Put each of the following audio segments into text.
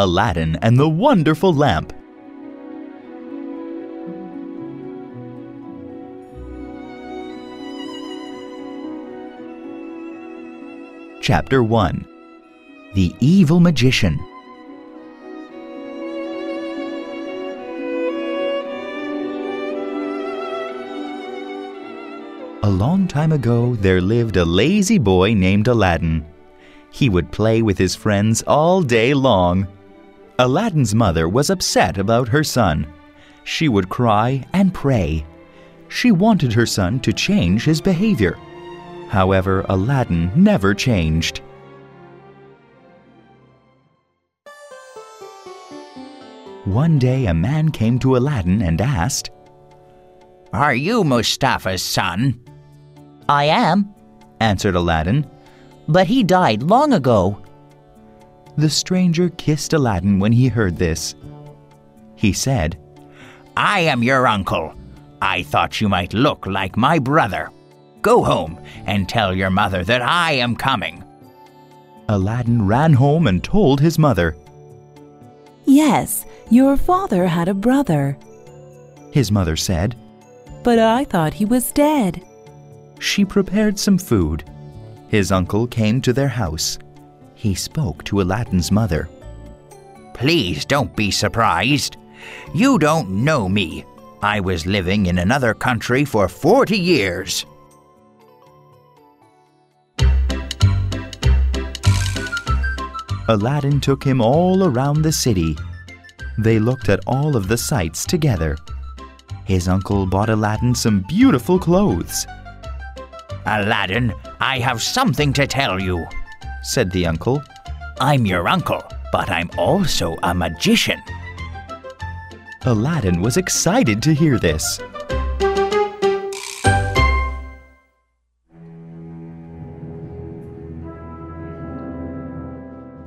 Aladdin and the Wonderful Lamp. Chapter 1 The Evil Magician. A long time ago, there lived a lazy boy named Aladdin. He would play with his friends all day long. Aladdin's mother was upset about her son. She would cry and pray. She wanted her son to change his behavior. However, Aladdin never changed. One day, a man came to Aladdin and asked, Are you Mustafa's son? I am, answered Aladdin, but he died long ago. The stranger kissed Aladdin when he heard this. He said, I am your uncle. I thought you might look like my brother. Go home and tell your mother that I am coming. Aladdin ran home and told his mother. Yes, your father had a brother. His mother said, But I thought he was dead. She prepared some food. His uncle came to their house. He spoke to Aladdin's mother. Please don't be surprised. You don't know me. I was living in another country for 40 years. Aladdin took him all around the city. They looked at all of the sights together. His uncle bought Aladdin some beautiful clothes. Aladdin, I have something to tell you, said the uncle. I'm your uncle, but I'm also a magician. Aladdin was excited to hear this.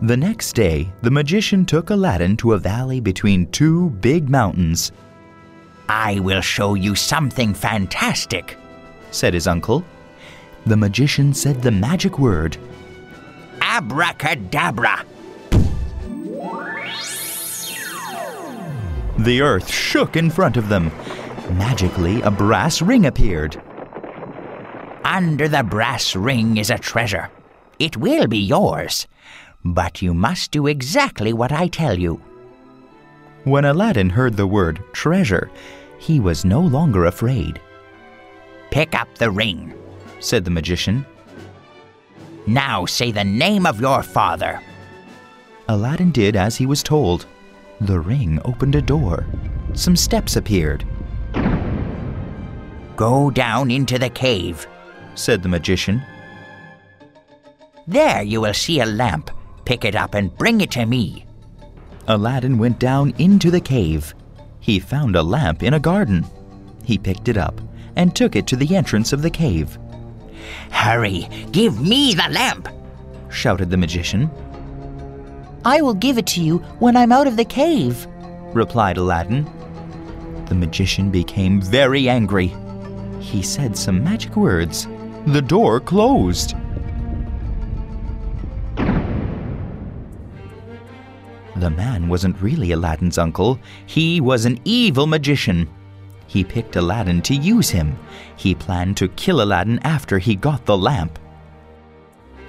The next day, the magician took Aladdin to a valley between two big mountains. I will show you something fantastic, said his uncle. The magician said the magic word Abracadabra. The earth shook in front of them. Magically, a brass ring appeared. Under the brass ring is a treasure. It will be yours, but you must do exactly what I tell you. When Aladdin heard the word treasure, he was no longer afraid. Pick up the ring, said the magician. Now say the name of your father. Aladdin did as he was told. The ring opened a door. Some steps appeared. Go down into the cave, said the magician. There you will see a lamp. Pick it up and bring it to me. Aladdin went down into the cave. He found a lamp in a garden. He picked it up and took it to the entrance of the cave. Hurry, give me the lamp, shouted the magician. I will give it to you when I'm out of the cave, replied Aladdin. The magician became very angry. He said some magic words. The door closed. The man wasn't really Aladdin's uncle, he was an evil magician. He picked Aladdin to use him. He planned to kill Aladdin after he got the lamp.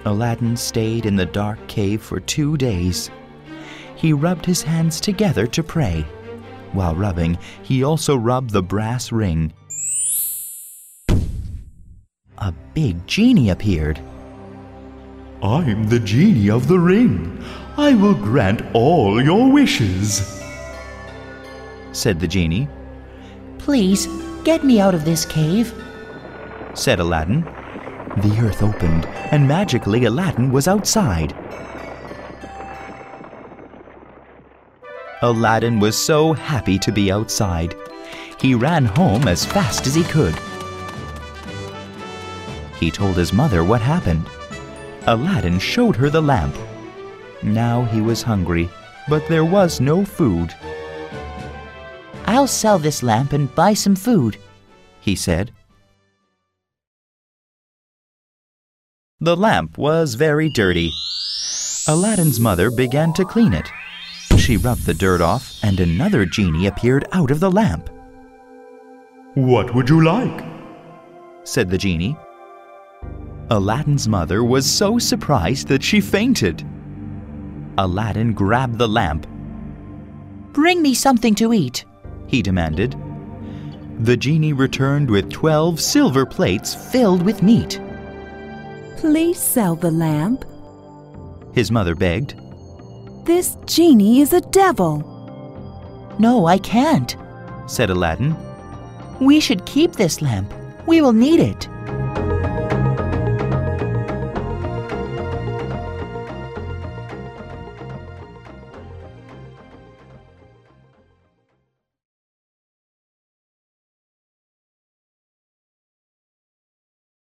Aladdin stayed in the dark cave for two days. He rubbed his hands together to pray. While rubbing, he also rubbed the brass ring. A big genie appeared. I'm the genie of the ring. I will grant all your wishes, said the genie. Please, get me out of this cave, said Aladdin. The earth opened, and magically Aladdin was outside. Aladdin was so happy to be outside. He ran home as fast as he could. He told his mother what happened. Aladdin showed her the lamp. Now he was hungry, but there was no food. I'll sell this lamp and buy some food, he said. The lamp was very dirty. Aladdin's mother began to clean it. She rubbed the dirt off, and another genie appeared out of the lamp. What would you like? said the genie. Aladdin's mother was so surprised that she fainted. Aladdin grabbed the lamp. Bring me something to eat. He demanded. The genie returned with twelve silver plates filled with meat. Please sell the lamp. His mother begged. This genie is a devil. No, I can't, said Aladdin. We should keep this lamp. We will need it.